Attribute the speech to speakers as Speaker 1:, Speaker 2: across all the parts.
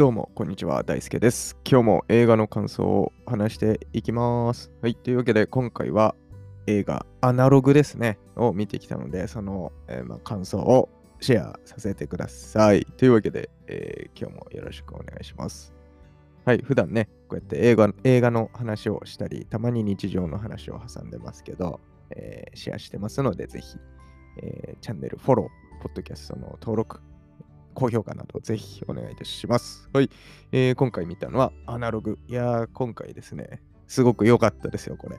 Speaker 1: どうも、こんにちは。大輔です。今日も映画の感想を話していきます。はい。というわけで、今回は映画アナログですね。を見てきたので、その、えーま、感想をシェアさせてください。というわけで、えー今日もよろしくお願いします。はい。普段ね、こうやって映画映画の話をしたり、たまに日常の話を挟んでますけど、えーシェアしてますので、ぜひ、えチャンネルフォロー、ポッドキャストの登録、高評価などぜひお願いいたします。はい。えー今回見たのはアナログ。いやー、今回ですね、すごく良かったですよ、これ。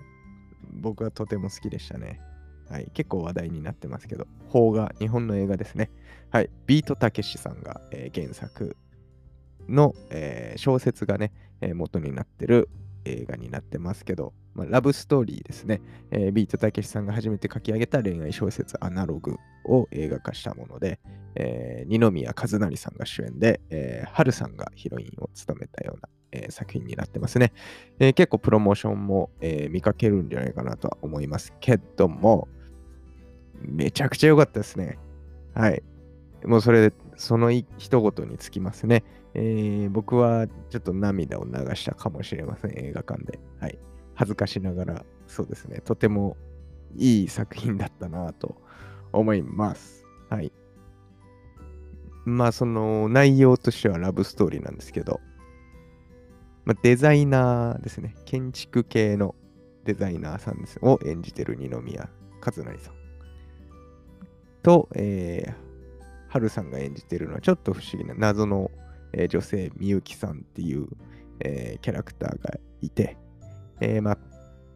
Speaker 1: 僕はとても好きでしたね。はい。結構話題になってますけど、邦画、日本の映画ですね。はい。ビートたけしさんが、えー原作の、えー小説がね、えー元になってる映画になってますけど、まあ、ラブストーリーですね。えービートたけしさんが初めて書き上げた恋愛小説アナログを映画化したもので、えー二宮和也さんが主演で、えー、春さんがヒロインを務めたような、えー作品になってますね、えー結構プロモーションも、えー見かけるんじゃないかなとは思いますけども、めちゃくちゃ良かったですね。はい。もうそれ、その一言につきますね。えー僕はちょっと涙を流したかもしれません、映画館で。はい。恥ずかしながら、そうですね。とてもいい作品だったなと思います。はい。まあその内容としてはラブストーリーなんですけど、まあ、デザイナーですね。建築系のデザイナーさんですを演じてる二宮和也さん。と、えー、春さんが演じてるのはちょっと不思議な謎の、えー女性みゆきさんっていう、えーキャラクターがいて、えーま、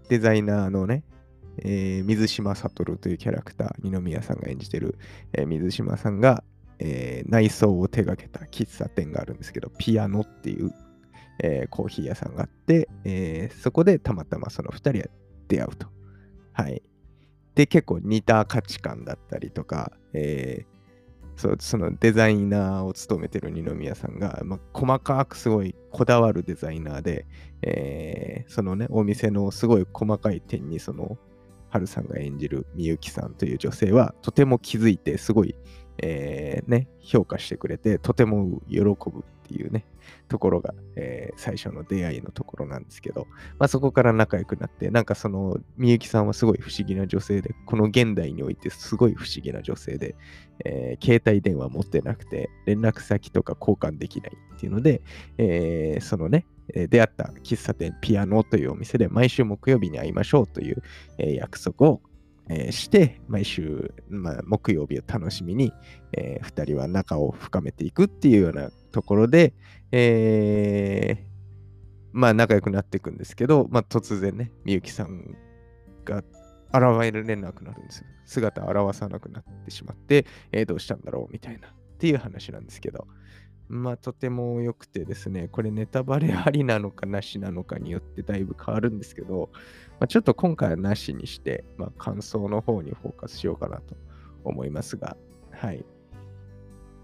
Speaker 1: デザイナーのね、えー水島悟というキャラクター、二宮さんが演じてる、えー水島さんが、えー内装を手掛けた喫茶店があるんですけど、ピアノっていう、えーコーヒー屋さんがあって、えーそこでたまたまその2人は出会うと。はい。で、結構似た価値観だったりとか、えーそそのデザイナーを務めてる二宮さんが、まあ、細かくすごいこだわるデザイナーで、えーそのね、お店のすごい細かい点に、その、春さんが演じるみゆきさんという女性は、とても気づいて、すごい、えーね、評価してくれて、とても喜ぶっていうね、ところが、えー最初の出会いのところなんですけど、まあ、そこから仲良くなって、なんかその、みゆきさんはすごい不思議な女性で、この現代においてすごい不思議な女性で、えー携帯電話持ってなくて、連絡先とか交換できないっていうので、えーそのね、出会った喫茶店ピアノというお店で毎週木曜日に会いましょうという、約束を、えーして、毎週、まあ、木曜日を楽しみに、え2人は仲を深めていくっていうようなところで、えーまあ仲良くなっていくんですけど、まあ突然ね、みゆきさんが現れなくなるんですよ。姿を現さなくなってしまって、えーどうしたんだろうみたいなっていう話なんですけど、まあとても良くてですね、これネタバレありなのかなしなのかによってだいぶ変わるんですけど、まあ、ちょっと今回はなしにして、まあ、感想の方にフォーカスしようかなと思いますが、はい。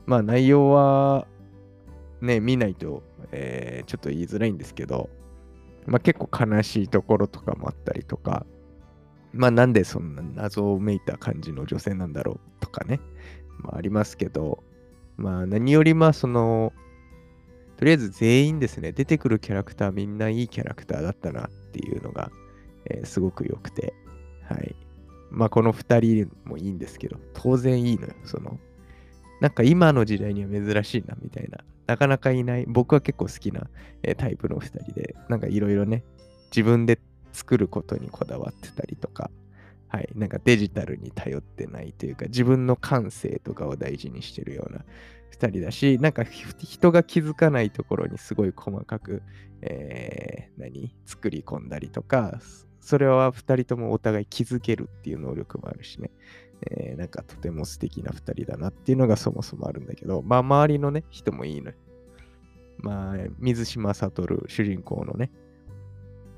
Speaker 1: まあ内容はね、見ないと、えーちょっと言いづらいんですけど、まあ結構悲しいところとかもあったりとか、まあなんでそんな謎をめいた感じの女性なんだろうとかね、まあありますけど、まあ何よりまあその、とりあえず全員ですね、出てくるキャラクターみんないいキャラクターだったなっていうのが、えーすごく良くて、はい。まあこの2人もいいんですけど、当然いいのよ、その、なんか今の時代には珍しいなみたいな、なかなかいない、僕は結構好きな、えータイプの2人で、なんかいろいろね、自分で作ることにこだわってたりとか、はい、なんかデジタルに頼ってないというか、自分の感性とかを大事にしてるような2人だし、なんか人が気づかないところにすごい細かく、えー何？作り込んだりとか、それは2人ともお互い気づけるっていう能力もあるしね、えーなんかとても素敵な2人だなっていうのがそもそもあるんだけど、まあ周りのね、人もいいのよ。まあ、水島悟、主人公のね、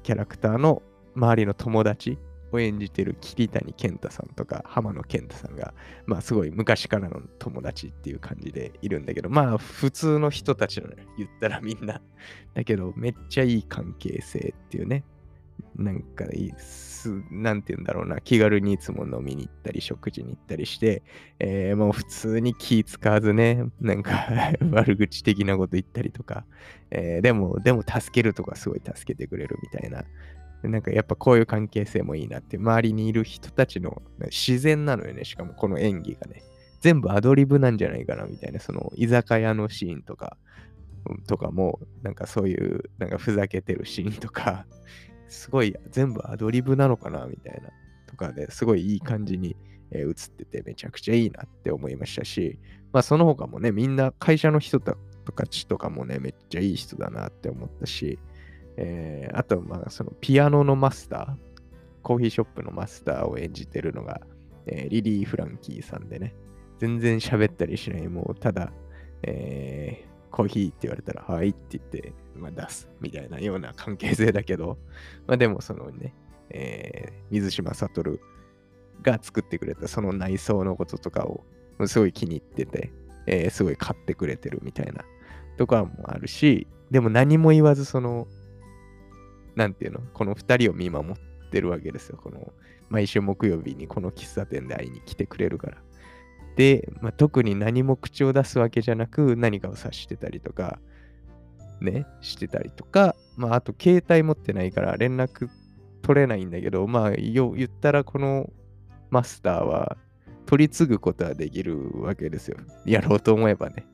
Speaker 1: キャラクターの周りの友達を演じてる桐谷健太さんとか浜野健太さんが、まあすごい昔からの友達っていう感じでいるんだけど、まあ普通の人たちのね言ったらみんな、だけどめっちゃいい関係性っていうね、なんかいいす、なんて言うんだろうな、気軽にいつも飲みに行ったり、食事に行ったりして、えー、もう普通に気使わずね、なんか 悪口的なこと言ったりとか、えー、でも、でも助けるとかすごい助けてくれるみたいな、なんかやっぱこういう関係性もいいなって、周りにいる人たちの自然なのよね、しかもこの演技がね。全部アドリブなんじゃないかなみたいな、その居酒屋のシーンとか、とかも、なんかそういう、なんかふざけてるシーンとか、すごい全部アドリブなのかなみたいな、とかですごいいい感じに、え、映っててめちゃくちゃいいなって思いましたし、まあその他もね、みんな会社の人とかちとかもね、めっちゃいい人だなって思ったし、えー、あと、まあそのピアノのマスター、コーヒーショップのマスターを演じてるのが、えー、リリー・フランキーさんでね、全然喋ったりしない、もうただ、えー、コーヒーって言われたら、はいって言って、まあ、出すみたいなような関係性だけど、まあでもそのね、えー、水島悟が作ってくれたその内装のこととかをすごい気に入ってて、えー、すごい買ってくれてるみたいなとかもあるし、でも何も言わずその、なんていうの、この2人を見守ってるわけですよ。この毎週木曜日にこの喫茶店で会いに来てくれるから。で、まあ、特に何も口を出すわけじゃなく何かを指してたりとか、ね、してたりとか、まあ、あと携帯持ってないから連絡取れないんだけど、まあ、言ったらこのマスターは取り継ぐことはできるわけですよ。やろうと思えばね。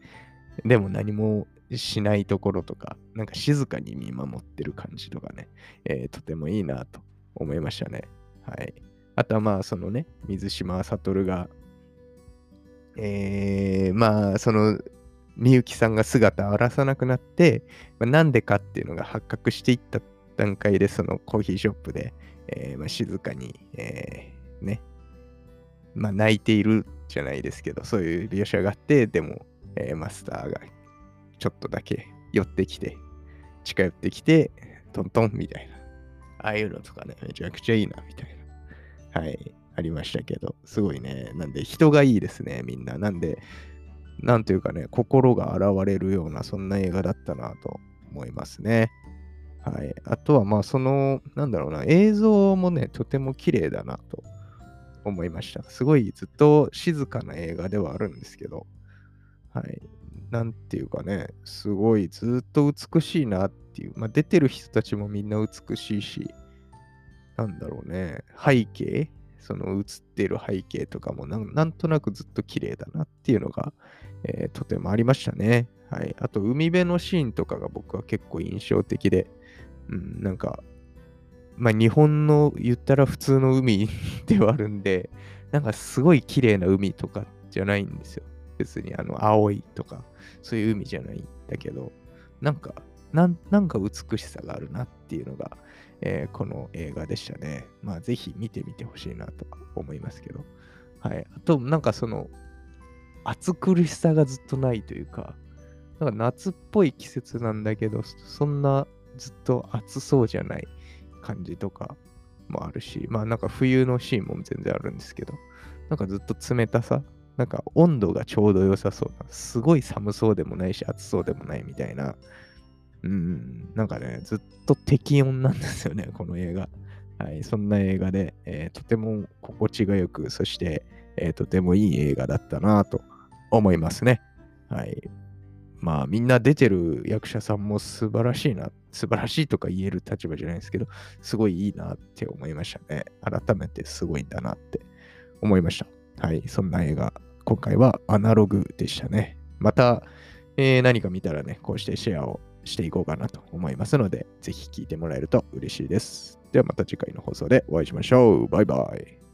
Speaker 1: でも何もしないところとか、なんか静かに見守ってる感じとかね、えー、とてもいいなと思いましたね。はい。あとはまあ、そのね、水島悟がえー、まあ、その、みゆきさんが姿を現さなくなって、まあ、なんでかっていうのが発覚していった段階で、そのコーヒーショップで、えー、まあ、静かに、えー、ね、まあ、泣いているじゃないですけど、そういう描写があって、でも、えー、マスターがちょっとだけ寄ってきて、近寄ってきて、トントンみたいな。ああいうのとかね、めちゃくちゃいいな、みたいな。はい。ありましたけど、すごいね。なんで人がいいですね、みんな。なんで、なんというかね、心が現れるような、そんな映画だったなと思いますね。はい。あとは、まあ、その、なんだろうな、映像もね、とても綺麗だなと思いました。すごいずっと静かな映画ではあるんですけど、はい。なんていうかね、すごいずっと美しいなっていう、まあ、出てる人たちもみんな美しいし、なんだろうね、背景その映ってる背景とかもなんとなくずっと綺麗だなっていうのが、えー、とてもありましたね。はい。あと、海辺のシーンとかが僕は結構印象的で、うん、なんか、まあ、日本の言ったら普通の海 ではあるんで、なんかすごい綺麗な海とかじゃないんですよ。別にあの青いとか、そういう海じゃないんだけど、なんか、なんか美しさがあるなっていうのが、えー、この映画でしたね。まあ、ぜひ見てみてほしいなと思いますけど。はい。あと、なんかその、暑苦しさがずっとないというか、なんか夏っぽい季節なんだけど、そんなずっと暑そうじゃない感じとかもあるし、まあなんか冬のシーンも全然あるんですけど、なんかずっと冷たさ、なんか温度がちょうど良さそうな、すごい寒そうでもないし暑そうでもないみたいな、うん、なんかね、ずっと適温なんですよね、この映画。はい、そんな映画で、えー、とても心地がよく、そして、えー、とてもいい映画だったなと思いますね。はい。まあ、みんな出てる役者さんも素晴らしいな、素晴らしいとか言える立場じゃないですけど、すごいいいなって思いましたね。改めてすごいんだなって思いました。はい、そんな映画、今回はアナログでしたね。また、えー、何か見たらね、こうしてシェアをしていこうかなと思いますので、ぜひ聞いてもらえると嬉しいです。ではまた次回の放送でお会いしましょう。バイバイ。